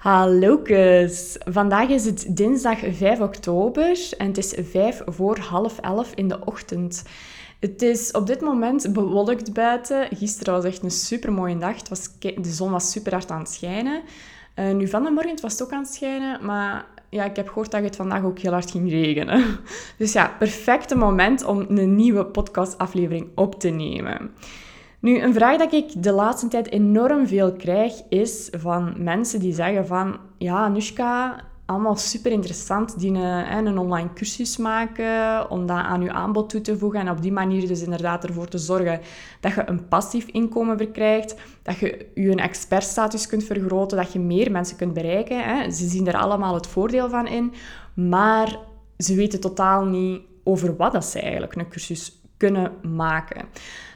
Hallokus! Vandaag is het dinsdag 5 oktober en het is 5 voor half 11 in de ochtend. Het is op dit moment bewolkt buiten. Gisteren was echt een super mooie dag. Het was, de zon was super hard aan het schijnen. Uh, nu van de morgen was het ook aan het schijnen, maar ja, ik heb gehoord dat het vandaag ook heel hard ging regenen. Dus ja, perfecte moment om een nieuwe podcastaflevering op te nemen. Nu, een vraag dat ik de laatste tijd enorm veel krijg, is van mensen die zeggen van... Ja, Nushka, allemaal super interessant, die een, een online cursus maken, om dat aan je aanbod toe te voegen en op die manier dus inderdaad ervoor te zorgen dat je een passief inkomen verkrijgt, dat je je expertstatus kunt vergroten, dat je meer mensen kunt bereiken. Hè. Ze zien er allemaal het voordeel van in, maar ze weten totaal niet over wat dat ze eigenlijk een cursus kunnen maken.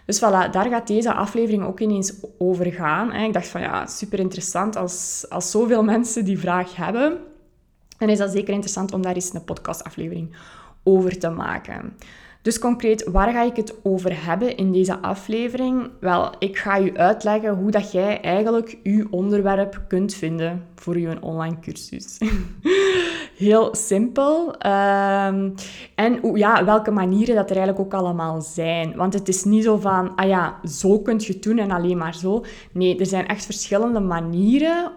Dus voilà, daar gaat deze aflevering ook ineens over gaan. Ik dacht van ja, super interessant als, als zoveel mensen die vraag hebben. Dan is dat zeker interessant om daar eens een podcastaflevering over te maken. Dus concreet, waar ga ik het over hebben in deze aflevering? Wel, ik ga je uitleggen hoe dat jij eigenlijk je onderwerp kunt vinden voor je online cursus. Heel simpel. Um, en ja, welke manieren dat er eigenlijk ook allemaal zijn. Want het is niet zo van, ah ja, zo kun je het doen en alleen maar zo. Nee, er zijn echt verschillende manieren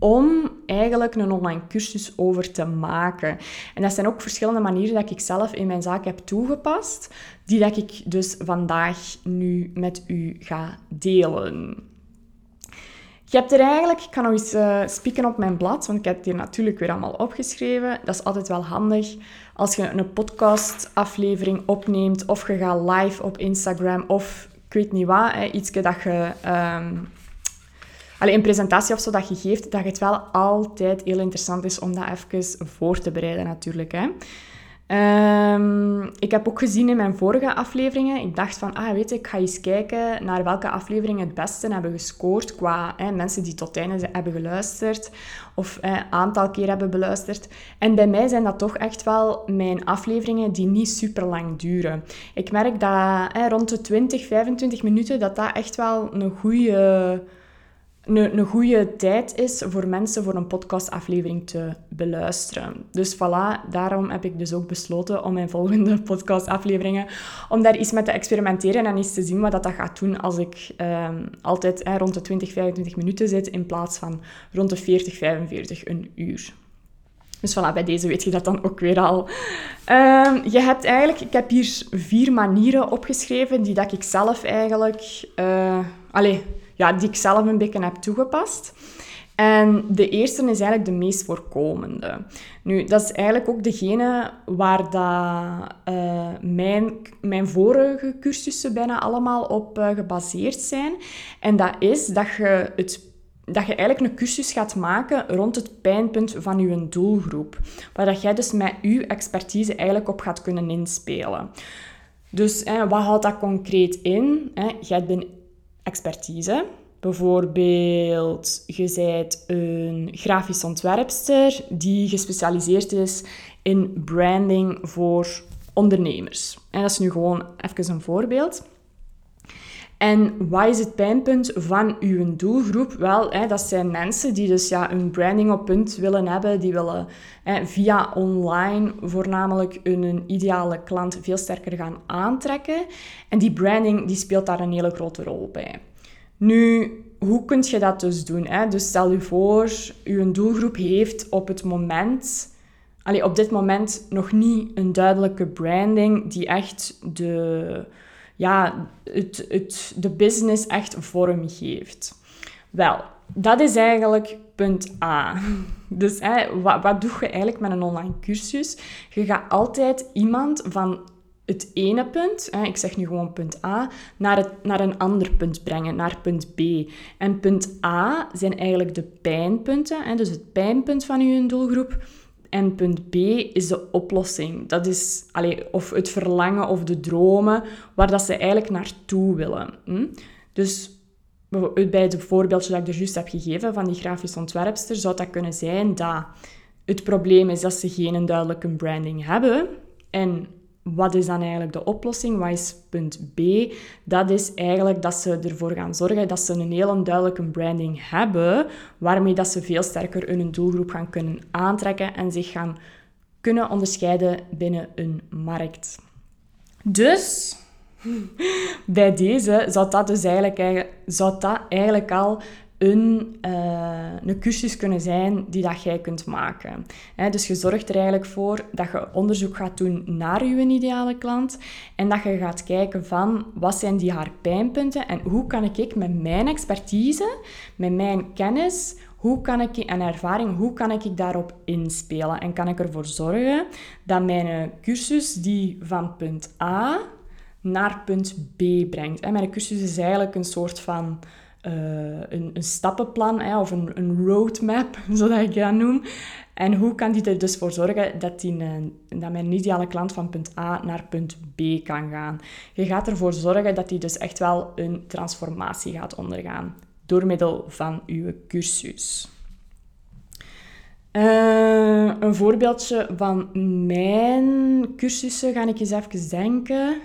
om eigenlijk een online cursus over te maken. En dat zijn ook verschillende manieren dat ik zelf in mijn zaak heb toegepast, die dat ik dus vandaag nu met u ga delen. Je hebt er eigenlijk, ik kan nog eens uh, spieken op mijn blad, want ik heb het hier natuurlijk weer allemaal opgeschreven. Dat is altijd wel handig als je een podcastaflevering opneemt of je gaat live op Instagram of ik weet niet wat, hè, iets dat je um, Een presentatie of zo dat je geeft, dat het wel altijd heel interessant is om dat even voor te bereiden natuurlijk. Hè. Um, ik heb ook gezien in mijn vorige afleveringen, ik dacht van, ah weet je, ik ga eens kijken naar welke afleveringen het beste hebben gescoord qua mensen die tot einde hebben geluisterd of een aantal keer hebben beluisterd. En bij mij zijn dat toch echt wel mijn afleveringen die niet super lang duren. Ik merk dat rond de 20, 25 minuten, dat dat echt wel een goede een, een goede tijd is voor mensen voor een podcastaflevering te beluisteren. Dus voilà, daarom heb ik dus ook besloten om mijn volgende podcastafleveringen, om daar iets mee te experimenteren en eens te zien wat dat, gaat doen als ik ehm, altijd rond de 20, 25 minuten zit in plaats van rond de 40, 45, een uur. Dus voilà, bij deze weet je dat dan ook weer al. Ehm, je hebt eigenlijk, ik heb hier vier manieren opgeschreven die dat ik zelf eigenlijk, uh, allez, ja, die ik zelf een beetje heb toegepast. En de eerste is eigenlijk de meest voorkomende. Nu, dat is eigenlijk ook degene waar dat, uh, mijn, mijn vorige cursussen bijna allemaal op uh, gebaseerd zijn. En dat is dat je, het, dat je eigenlijk een cursus gaat maken rond het pijnpunt van je doelgroep. Waar dat jij dus met je expertise eigenlijk op gaat kunnen inspelen. Dus wat houdt dat concreet in? Hè? Jij bent expertise. Bijvoorbeeld, je bent een grafisch ontwerpster die gespecialiseerd is in branding voor ondernemers. En dat is nu gewoon even een voorbeeld. En wat is het pijnpunt van uw doelgroep? Wel, hè, dat zijn mensen die dus ja, een branding op punt willen hebben. Die willen hè, via online voornamelijk hun ideale klant veel sterker gaan aantrekken. En die branding die speelt daar een hele grote rol bij. Nu, hoe kun je dat dus doen? Hè? Dus stel je voor, je doelgroep heeft op het moment, allee, op dit moment nog niet een duidelijke branding die echt de, ja, het, het, de business echt vorm geeft. Wel, dat is eigenlijk punt A. Dus hè, wat, wat doe je eigenlijk met een online cursus? Je gaat altijd iemand van het ene punt, hè, ik zeg nu gewoon punt A, naar, het, naar een ander punt brengen, naar punt B. En punt A zijn eigenlijk de pijnpunten, hè, dus het pijnpunt van uw doelgroep. En punt B is de oplossing. Dat is allee, of het verlangen of de dromen waar dat ze eigenlijk naartoe willen. Hm? Dus bij het voorbeeldje dat ik er juist heb gegeven van die grafisch ontwerpster, zou dat kunnen zijn dat het probleem is dat ze geen duidelijke branding hebben. En wat is dan eigenlijk de oplossing? Wat is punt B? Dat is eigenlijk dat ze ervoor gaan zorgen dat ze een heel duidelijke branding hebben, waarmee dat ze veel sterker hun doelgroep gaan kunnen aantrekken en zich gaan kunnen onderscheiden binnen een markt. Dus bij deze zou dat dus eigenlijk, zou dat eigenlijk al een, uh, een cursus kunnen zijn die dat jij kunt maken. dus je zorgt er eigenlijk voor dat je onderzoek gaat doen naar je ideale klant en dat je gaat kijken van wat zijn die haar pijnpunten en hoe kan ik met mijn expertise, met mijn kennis, hoe kan ik, en ervaring, hoe kan ik daarop inspelen? En kan ik ervoor zorgen dat mijn cursus die van punt A naar punt B brengt. En mijn cursus is eigenlijk een soort van uh, een, een, stappenplan hè, of een, een roadmap, zodat ik dat noem. En hoe kan die er dus voor zorgen dat, die, dat mijn ideale klant van punt A naar punt B kan gaan? Je gaat ervoor zorgen dat die dus echt wel een transformatie gaat ondergaan door middel van uw cursus. Uh, een voorbeeldje van mijn cursussen ga ik eens even denken.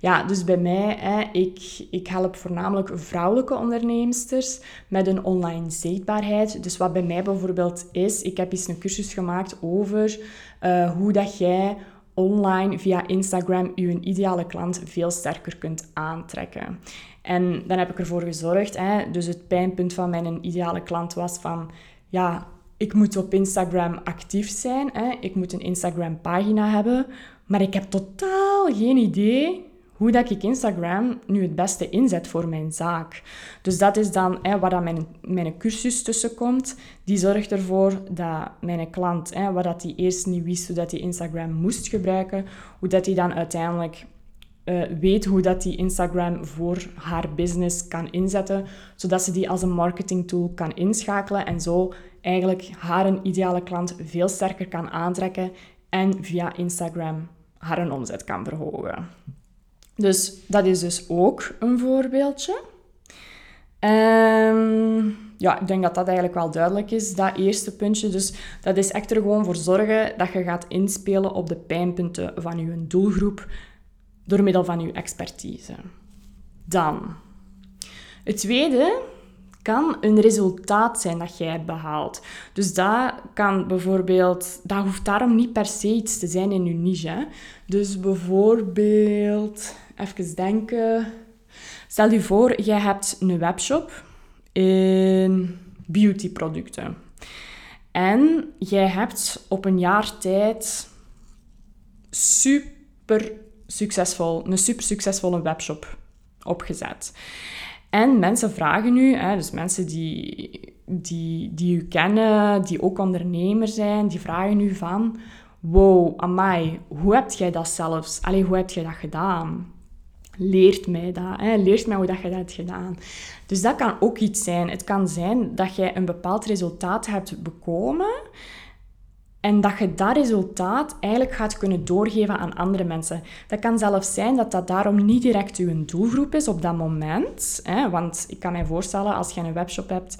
Ja, dus bij mij, hè, ik, ik help voornamelijk vrouwelijke onderneemsters met een online zichtbaarheid. Dus wat bij mij bijvoorbeeld is, ik heb eens een cursus gemaakt over uh, hoe dat jij online via Instagram je ideale klant veel sterker kunt aantrekken. En dan heb ik ervoor gezorgd, hè, dus het pijnpunt van mijn ideale klant was van, ja, ik moet op Instagram actief zijn, hè, ik moet een Instagram pagina hebben, maar ik heb totaal geen idee hoe dat ik Instagram nu het beste inzet voor mijn zaak. Dus dat is dan hè, waar dan mijn, mijn cursus tussen komt. Die zorgt ervoor dat mijn klant, hè, wat dat die eerst niet wist hoe dat hij Instagram moest gebruiken, hoe dat hij dan uiteindelijk uh, weet hoe dat die Instagram voor haar business kan inzetten, zodat ze die als een marketingtool kan inschakelen en zo eigenlijk haar een ideale klant veel sterker kan aantrekken en via Instagram haar een omzet kan verhogen. Dus dat is dus ook een voorbeeldje. Um, ja, ik denk dat dat eigenlijk wel duidelijk is, dat eerste puntje. Dus dat is echt er gewoon voor zorgen dat je gaat inspelen op de pijnpunten van je doelgroep door middel van je expertise. Dan, het tweede kan een resultaat zijn dat jij behaalt. Dus dat kan bijvoorbeeld, dat hoeft daarom niet per se iets te zijn in je niche. Dus bijvoorbeeld, even denken. Stel je voor, jij hebt een webshop in beautyproducten. En jij hebt op een jaar tijd super succesvol, een super succesvolle webshop opgezet. En mensen vragen nu, hè, dus mensen die, die, die u kennen, die ook ondernemer zijn, die vragen nu van... Wow, amai, hoe heb jij dat zelfs? Allee, hoe heb jij dat gedaan? Leert mij dat. Hè? Leert mij hoe dat je dat gedaan. Dus dat kan ook iets zijn. Het kan zijn dat jij een bepaald resultaat hebt bekomen en dat je dat resultaat eigenlijk gaat kunnen doorgeven aan andere mensen. Dat kan zelfs zijn dat dat daarom niet direct je doelgroep is op dat moment. Hè? Want ik kan mij voorstellen, als je een webshop hebt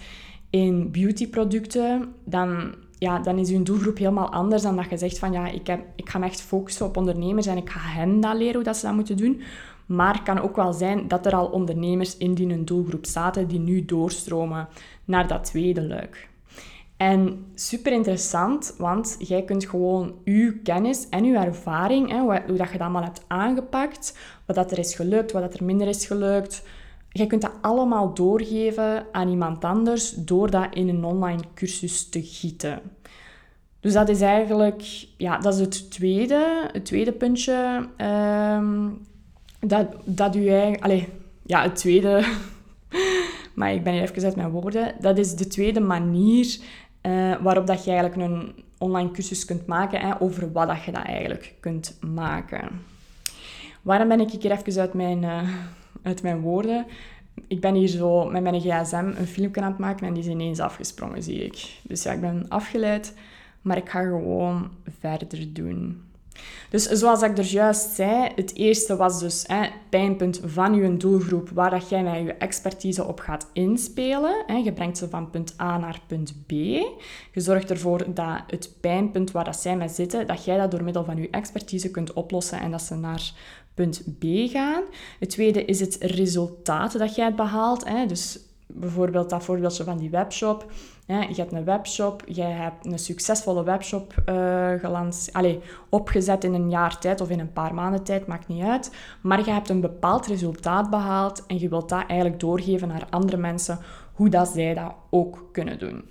in beautyproducten, dan, ja, dan is je doelgroep helemaal anders dan dat je zegt van ja, ik, heb, ik ga me echt focussen op ondernemers en ik ga hen dat leren hoe dat ze dat moeten doen. Maar het kan ook wel zijn dat er al ondernemers in die doelgroep zaten die nu doorstromen naar dat tweede luik. En super interessant, want jij kunt gewoon uw kennis en uw ervaring, hè, hoe, dat je dat allemaal hebt aangepakt, wat dat er is gelukt, wat dat er minder is gelukt, jij kunt dat allemaal doorgeven aan iemand anders door dat in een online cursus te gieten. Dus dat is eigenlijk, ja, dat is het tweede, het tweede puntje. Um, dat, dat u eigenlijk, ja, het tweede, maar ik ben hier even uit mijn woorden. Dat is de tweede manier uh, waarop dat je eigenlijk een online cursus kunt maken hè, over wat dat je dat eigenlijk kunt maken. Waarom ben ik hier even uit mijn, uh, uit mijn woorden? Ik ben hier zo met mijn gsm een filmpje aan het maken en die is ineens afgesprongen, zie ik. Dus ja, ik ben afgeleid, maar ik ga gewoon verder doen. Dus zoals ik er juist zei, het eerste was dus hè, pijnpunt van je doelgroep, waar dat jij met je expertise op gaat inspelen. Hè. Je brengt ze van punt A naar punt B. Je zorgt ervoor dat het pijnpunt waar dat zij mee zitten, dat jij dat door middel van je expertise kunt oplossen en dat ze naar punt B gaan. Het tweede is het resultaat dat jij behaalt. Hè. Dus bijvoorbeeld dat voorbeeldje van die webshop. je hebt een webshop, jij hebt een succesvolle webshop uh, opgezet in een jaar tijd of in een paar maanden tijd, maakt niet uit. Maar je hebt een bepaald resultaat behaald en je wilt dat eigenlijk doorgeven naar andere mensen, hoe dat zij dat ook kunnen doen.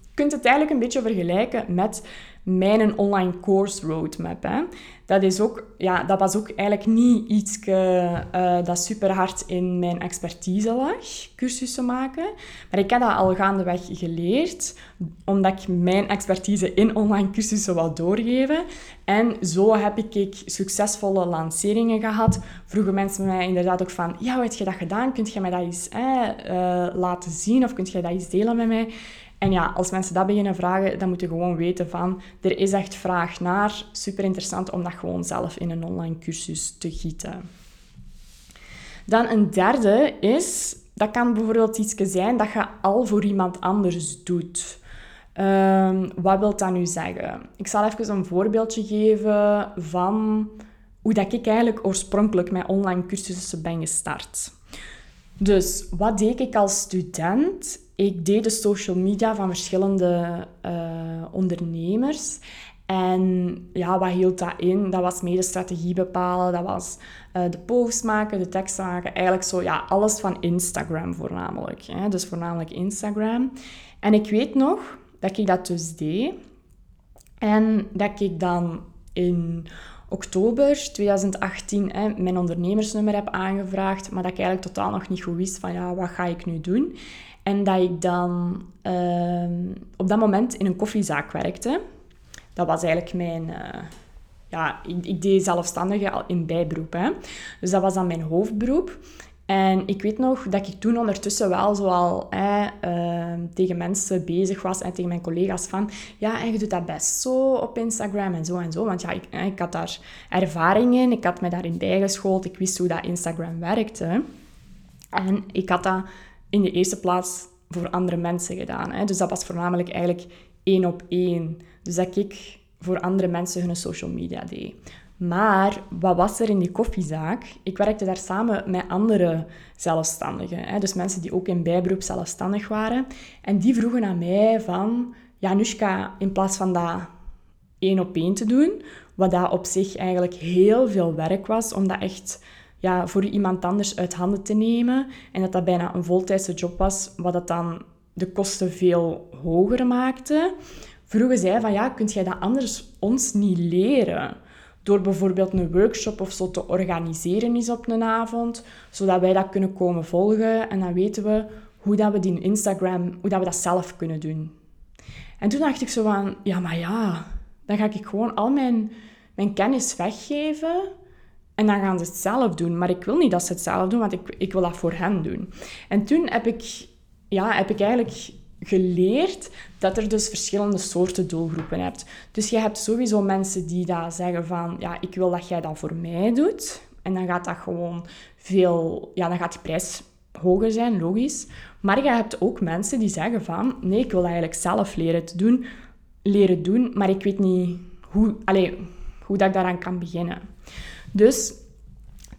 Je kunt het eigenlijk een beetje vergelijken met mijn online course roadmap. Hè. Dat, is ook, ja, dat was ook eigenlijk niet iets uh, dat super hard in mijn expertise lag, cursussen maken. Maar ik heb dat al gaandeweg geleerd, omdat ik mijn expertise in online cursussen wil doorgeven. En zo heb ik succesvolle lanceringen gehad. Vroegen mensen mij inderdaad ook van, ja, hoe heb je dat gedaan? Kunt je mij dat eens eh, laten zien of kunt je dat eens delen met mij? En ja, als mensen dat beginnen vragen, dan moet je gewoon weten van, er is echt vraag naar. Super interessant om dat gewoon zelf in een online cursus te gieten. Dan een derde is, dat kan bijvoorbeeld iets zijn dat je al voor iemand anders doet. Um, wat wil dat nu zeggen? Ik zal even een voorbeeldje geven van hoe dat ik eigenlijk oorspronkelijk met online cursussen ben gestart. Dus wat deed ik als student? Ik deed de social media van verschillende uh, ondernemers. En ja, wat hield dat in? Dat was mede strategie bepalen, dat was uh, de posts maken, de teksten maken. Eigenlijk zo, ja, alles van Instagram voornamelijk. Hè? Dus voornamelijk Instagram. En ik weet nog dat ik dat dus deed. En dat ik dan in oktober 2018 hè, mijn ondernemersnummer heb aangevraagd, maar dat ik eigenlijk totaal nog niet goed wist van ja, wat ga ik nu doen. En dat ik dan ehm, op dat moment in een koffiezaak werkte. Dat was eigenlijk mijn... Uh, ja, ik, deed zelfstandige in bijberoep. Hè. Dus dat was dan mijn hoofdberoep. En ik weet nog dat ik toen ondertussen wel zoal hè, uh, tegen mensen bezig was en tegen mijn collega's van ja, en je doet dat best zo op Instagram en zo en zo. Want ja, ik, ik had daar ervaring in, ik had me daarin bijgeschoold, ik wist hoe dat Instagram werkte. En ik had dat in de eerste plaats voor andere mensen gedaan. Hè. Dus dat was voornamelijk eigenlijk één op één. Dus dat ik voor andere mensen hun social media deed. Maar wat was er in die koffiezaak? Ik werkte daar samen met andere zelfstandigen. Hè? Dus mensen die ook in bijberoep zelfstandig waren. En die vroegen aan mij van... Ja, Nushka, in plaats van dat één op één te doen, wat dat op zich eigenlijk heel veel werk was, om dat echt ja, voor iemand anders uit handen te nemen. En dat dat bijna een voltijdse job was, wat dat dan de kosten veel hoger maakte. Vroegen zij van, ja, kunt jij dat anders ons niet leren? Door bijvoorbeeld een workshop of zo te organiseren is op een avond, zodat wij dat kunnen komen volgen en dan weten we hoe dat we die Instagram, hoe dat we dat zelf kunnen doen. En toen dacht ik zo van, ja, maar ja, dan ga ik gewoon al mijn, mijn kennis weggeven en dan gaan ze het zelf doen. Maar ik wil niet dat ze het zelf doen, want ik, ik wil dat voor hen doen. En toen heb ik, ja, heb ik eigenlijk geleerd dat er dus verschillende soorten doelgroepen hebt. Dus je hebt sowieso mensen die daar zeggen van, ja, ik wil dat jij dat voor mij doet. En dan gaat dat gewoon veel, ja, dan gaat die prijs hoger zijn, logisch. Maar je hebt ook mensen die zeggen van, nee, ik wil eigenlijk zelf leren te doen, leren doen, maar ik weet niet hoe, allez, hoe dat ik daaraan kan beginnen. Dus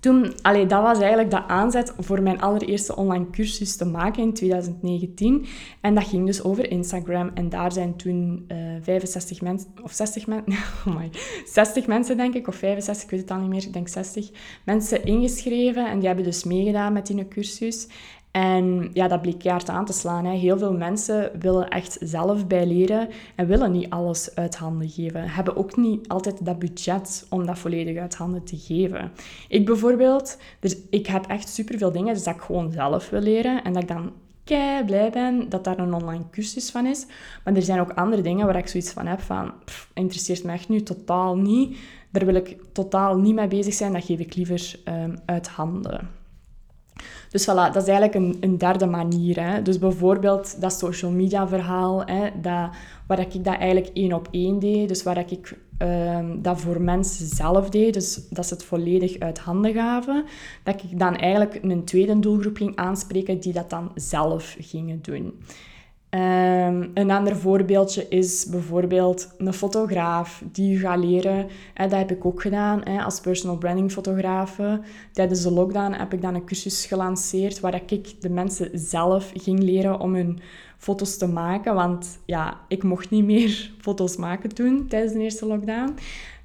toen, allee, dat was eigenlijk de aanzet voor mijn allereerste online cursus te maken in 2019. En dat ging dus over Instagram. En daar zijn toen uh, eh, 65 mensen, of 60 mensen, oh my, 60 mensen denk ik, of 65, ik weet het al niet meer, ik denk 60 mensen ingeschreven. En die hebben dus meegedaan met die cursus. En ja, dat bleek keihard aan te slaan. Hè. Heel veel mensen willen echt zelf bijleren en willen niet alles uit handen geven. Hebben ook niet altijd dat budget om dat volledig uit handen te geven. Ik bijvoorbeeld, dus ik heb echt superveel dingen dus dat ik gewoon zelf wil leren en dat ik dan kei blij ben dat daar een online cursus van is. Maar er zijn ook andere dingen waar ik zoiets van heb van, interesseert me echt nu totaal niet. Daar wil ik totaal niet mee bezig zijn. Dat geef ik liever um, uit handen. Dus voilà, dat is eigenlijk een, een derde manier. Hè. Dus bijvoorbeeld dat social media verhaal, hè, dat, waar ik dat eigenlijk één op één deed. Dus waar ik um, dat voor mensen zelf deed, dus dat ze het volledig uit handen gaven. Dat ik dan eigenlijk een tweede doelgroep ging aanspreken die dat dan zelf gingen doen. Um, een ander voorbeeldje is bijvoorbeeld een fotograaf die gaat leren. Dat heb ik ook gedaan als personal branding fotograaf. Tijdens de lockdown heb ik dan een cursus gelanceerd waar ik de mensen zelf ging leren om hun foto's te maken. Want ja, ik mocht niet meer foto's maken toen tijdens de eerste lockdown.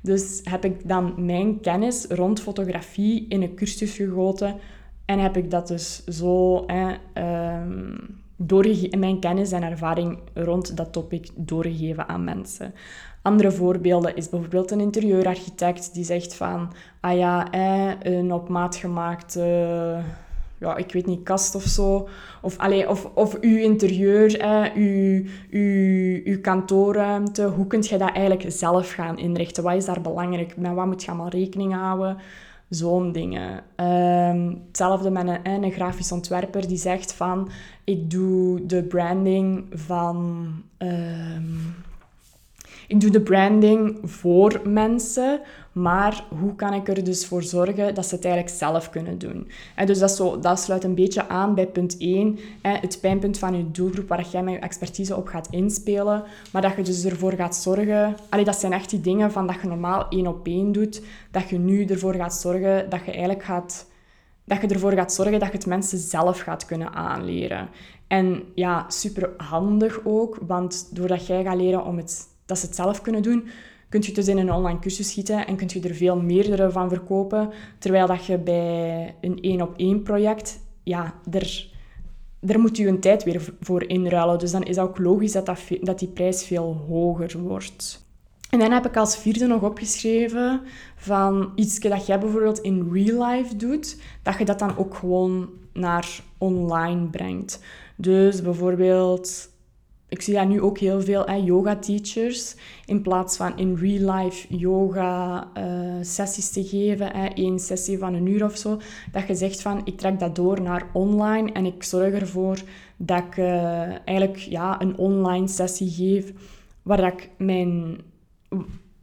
Dus heb ik dan mijn kennis rond fotografie in een cursus gegoten. En heb ik dat dus zo... Um, doorgegeven, mijn kennis en ervaring rond dat topic doorgegeven aan mensen. Andere voorbeelden is bijvoorbeeld een interieurarchitect die zegt van, ah ja, een op maat gemaakte, ja, ik weet niet, kast of zo. Of, allee, of, of uw interieur, eh, uw, uw, uw kantoorruimte, hoe kun je dat eigenlijk zelf gaan inrichten? Wat is daar belangrijk? Met wat moet je allemaal rekening houden? Zo'n dingen. Ehm, hetzelfde met een, een grafisch ontwerper die zegt van ik doe de branding van ehm, ik doe de branding voor mensen, maar hoe kan ik er dus voor zorgen dat ze het eigenlijk zelf kunnen doen? En dus dat, zo, dat sluit een beetje aan bij punt 1, het pijnpunt van je doelgroep waar jij met je expertise op gaat inspelen, maar dat je dus ervoor gaat zorgen... Allee, dat zijn echt die dingen van dat je normaal één op één doet, dat je nu ervoor gaat zorgen dat je eigenlijk gaat... Dat je ervoor gaat zorgen dat je het mensen zelf gaat kunnen aanleren. En ja, super handig ook, want doordat jij gaat leren om het dat ze het zelf kunnen doen, kun je dus in een online cursus schieten en kun je er veel meerdere van verkopen. Terwijl dat je bij een één-op-één project, ja, er, daar moet je een tijd weer voor inruilen. Dus dan is het ook logisch dat, dat, dat die prijs veel hoger wordt. En dan heb ik als vierde nog opgeschreven van iets dat jij bijvoorbeeld in real life doet, dat je dat dan ook gewoon naar online brengt. Dus bijvoorbeeld ik zie dat nu ook heel veel, yoga-teachers. In plaats van in real-life yoga-sessies eh, te geven, hè, één sessie van een uur of zo, dat je zegt van, ik trek dat door naar online en ik zorg ervoor dat ik uh, eigenlijk ja, een online sessie geef, waar ik mijn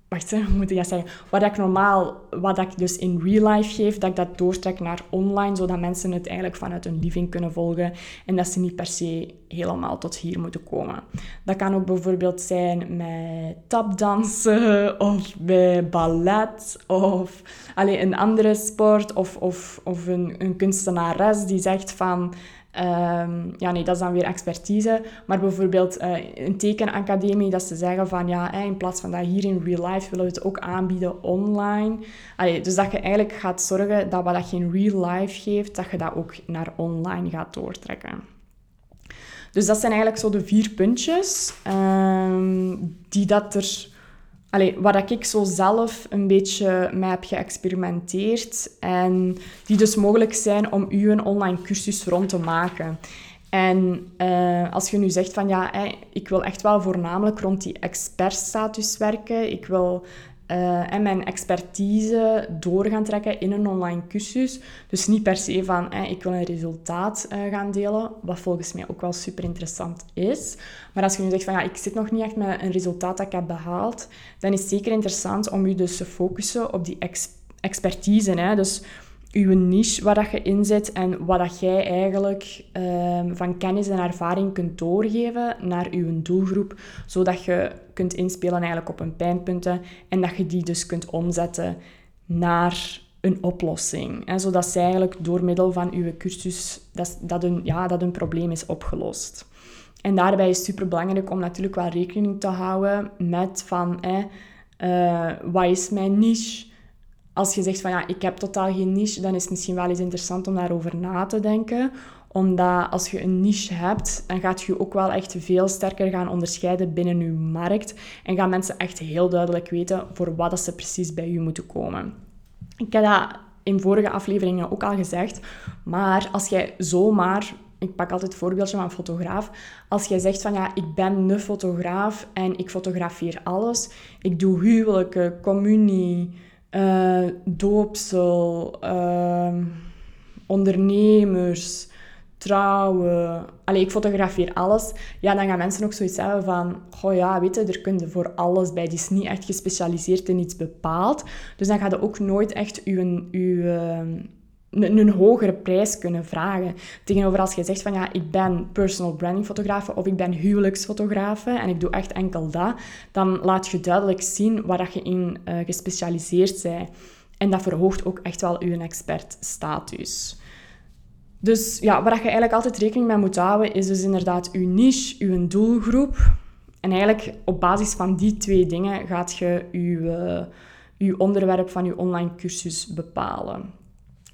wacht, hoe moet ik dat zeggen? Wat ik normaal, wat ik dus in real life geef, dat ik dat doortrek naar online, zodat mensen het eigenlijk vanuit hun living kunnen volgen en dat ze niet per se helemaal tot hier moeten komen. Dat kan ook bijvoorbeeld zijn met tapdansen of bij ballet of allee, een andere sport of, of, of een, een kunstenares die zegt van Um, ja, nee, dat is dan weer expertise. Maar bijvoorbeeld uh, een tekenacademie, dat ze zeggen van ja, in plaats van dat hier in real life willen we het ook aanbieden online. Allee, dus dat je eigenlijk gaat zorgen dat wat je in real life geeft, dat je dat ook naar online gaat doortrekken. Dus dat zijn eigenlijk zo de vier puntjes um, die dat er allee, waar ik zo zelf een beetje mee heb geëxperimenteerd en die dus mogelijk zijn om u een online cursus rond te maken. En uh, als je nu zegt van ja, ik wil echt wel voornamelijk rond die expertstatus werken, ik wil uh, en mijn expertise door gaan trekken in een online cursus. Dus niet per se van ik wil een resultaat uh, gaan delen, wat volgens mij ook wel super interessant is. Maar als je nu zegt van ja, ik zit nog niet echt met een resultaat dat ik heb behaald, dan is het zeker interessant om je dus te focussen op die expertise. Hè? Dus uw niche waar dat je in zit en wat dat jij eigenlijk um, van kennis en ervaring kunt doorgeven naar uw doelgroep, zodat je kunt inspelen eigenlijk op hun pijnpunten en dat je die dus kunt omzetten naar een oplossing. Hè, zodat zij eigenlijk door middel van uw cursus dat, dat, ja, dat hun probleem is opgelost. En daarbij is het super belangrijk om natuurlijk wel rekening te houden met van uh, wat is mijn niche? Als je zegt van ja, ik heb totaal geen niche, dan is het misschien wel eens interessant om daarover na te denken. Omdat als je een niche hebt, dan gaat je ook wel echt veel sterker gaan onderscheiden binnen je markt. En gaan mensen echt heel duidelijk weten voor wat ze precies bij je moeten komen. Ik heb dat in vorige afleveringen ook al gezegd. Maar als jij zomaar ik pak altijd het voorbeeldje van een fotograaf. Als jij zegt van ja, ik ben een fotograaf en ik fotografeer alles. Ik doe huwelijken, communie, uh, doopsel, uh, ondernemers, trouwen. Allee, ik fotografeer alles. Ja, dan gaan mensen ook zoiets hebben van... Goh ja, weet je, er kun je voor alles bij. Die is niet echt gespecialiseerd in iets bepaald. Dus dan ga je ook nooit echt uw, uw, een, een hogere prijs kunnen vragen. Tegenover als je zegt van ja, ik ben personal branding fotograaf of ik ben huwelijksfotograaf en ik doe echt enkel dat, dan laat je duidelijk zien waar dat je in uh, gespecialiseerd bent. En dat verhoogt ook echt wel je expertstatus. Dus ja, waar je eigenlijk altijd rekening mee moet houden, is dus inderdaad je niche, je doelgroep. En eigenlijk op basis van die twee dingen gaat je je, je onderwerp van je online cursus bepalen.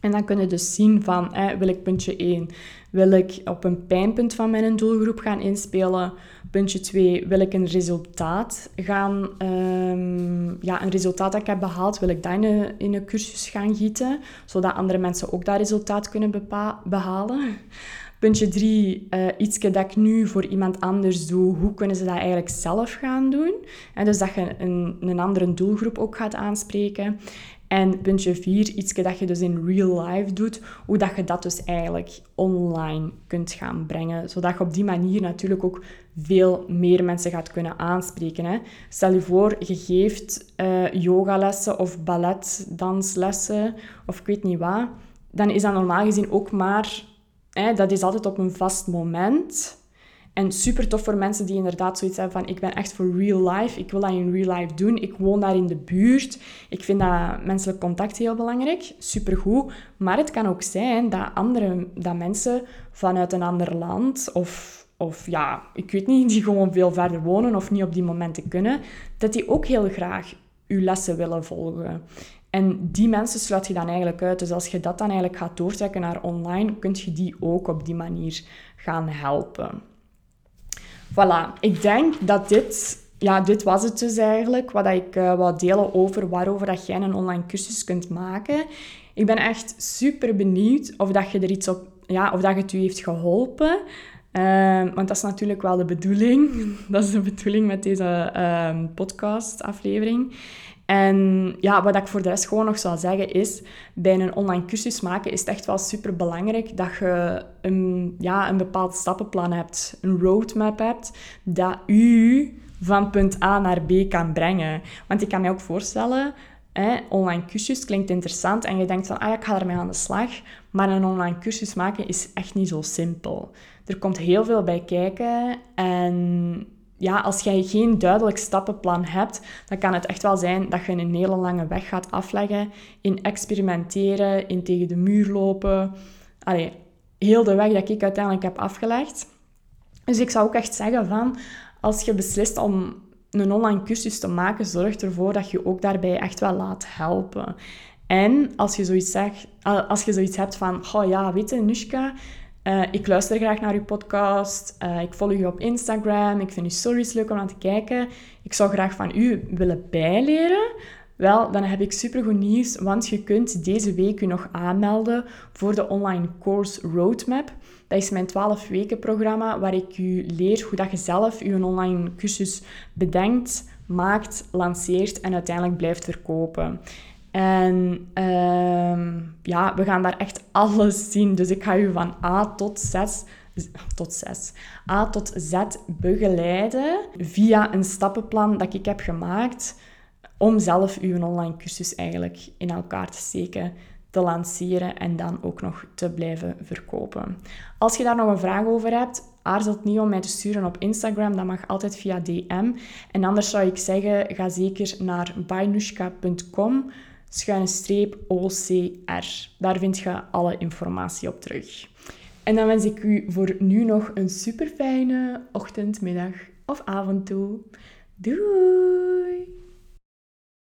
En dan kun je dus zien van, wil ik puntje 1, wil ik op een pijnpunt van mijn doelgroep gaan inspelen? Puntje 2, wil ik een resultaat gaan, um, ja, een resultaat dat ik heb behaald, wil ik dat in een, in een cursus gaan gieten, zodat andere mensen ook dat resultaat kunnen behalen? Puntje 3, uh, eh, iets dat ik nu voor iemand anders doe, hoe kunnen ze dat eigenlijk zelf gaan doen? En dus dat je een, een andere doelgroep ook gaat aanspreken. En puntje vier, iets dat je dus in real life doet, hoe dat je dat dus eigenlijk online kunt gaan brengen. Zodat je op die manier natuurlijk ook veel meer mensen gaat kunnen aanspreken. Hè. Stel je voor, je geeft uh, yogalessen of balletdanslessen of ik weet niet wat. Dan is dat normaal gezien ook maar... Hè, dat is altijd op een vast moment... En super tof voor mensen die inderdaad zoiets hebben van ik ben echt voor real life, ik wil dat in real life doen, ik woon daar in de buurt. Ik vind dat menselijk contact heel belangrijk, super goed. Maar het kan ook zijn dat, andere, dat mensen vanuit een ander land of, of ja, ik weet niet, die gewoon veel verder wonen of niet op die momenten kunnen, dat die ook heel graag uw lessen willen volgen. En die mensen sluit je dan eigenlijk uit. Dus als je dat dan eigenlijk gaat doortrekken naar online, kun je die ook op die manier gaan helpen. Voilà, ik denk dat dit, ja, dit was het dus eigenlijk, wat ik uh, wou delen over waarover dat jij een online cursus kunt maken. Ik ben echt super benieuwd of dat je er iets op, ja, of dat het u heeft geholpen. Uh, want dat is natuurlijk wel de bedoeling. Dat is de bedoeling met deze uh, podcast-aflevering. En ja, wat ik voor de rest gewoon nog zou zeggen is, bij een online cursus maken is het echt wel super belangrijk dat je een, ja, een bepaald stappenplan hebt, een roadmap hebt, dat u van punt A naar B kan brengen. Want ik kan me ook voorstellen, hè, online cursus klinkt interessant en je denkt van, ah ik ga ermee aan de slag. Maar een online cursus maken is echt niet zo simpel. Er komt heel veel bij kijken en ja, als jij geen duidelijk stappenplan hebt, dan kan het echt wel zijn dat je een hele lange weg gaat afleggen in experimenteren, in tegen de muur lopen. Allee, heel de weg dat ik uiteindelijk heb afgelegd. Dus ik zou ook echt zeggen van, als je beslist om een online cursus te maken, zorg ervoor dat je ook daarbij echt wel laat helpen. En als je zoiets, zegt, als je zoiets hebt van, oh ja, weet je, Nushka, uh, ik luister graag naar uw podcast. Uh, ik volg u op Instagram. Ik vind uw stories leuk om aan te kijken. Ik zou graag van u willen bijleren. Wel, dan heb ik supergoed nieuws, want je kunt deze week u nog aanmelden voor de online course Roadmap. Dat is mijn 12 weken programma waar ik u leer hoe dat je zelf uw online cursus bedenkt, maakt, lanceert en uiteindelijk blijft verkopen. En uh, ja, we gaan daar echt alles zien. Dus ik ga u van A tot Z, tot 6, A tot Z begeleiden via een stappenplan dat ik heb gemaakt om zelf uw online cursus eigenlijk in elkaar te steken, te lanceren en dan ook nog te blijven verkopen. Als je daar nog een vraag over hebt, aarzelt niet om mij te sturen op Instagram. Dat mag altijd via DM. En anders zou ik zeggen, ga zeker naar bynushka.com schuine streep OCR. Daar vind je alle informatie op terug. En dan wens ik u voor nu nog een super fijne ochtend, middag of avond toe. Doei!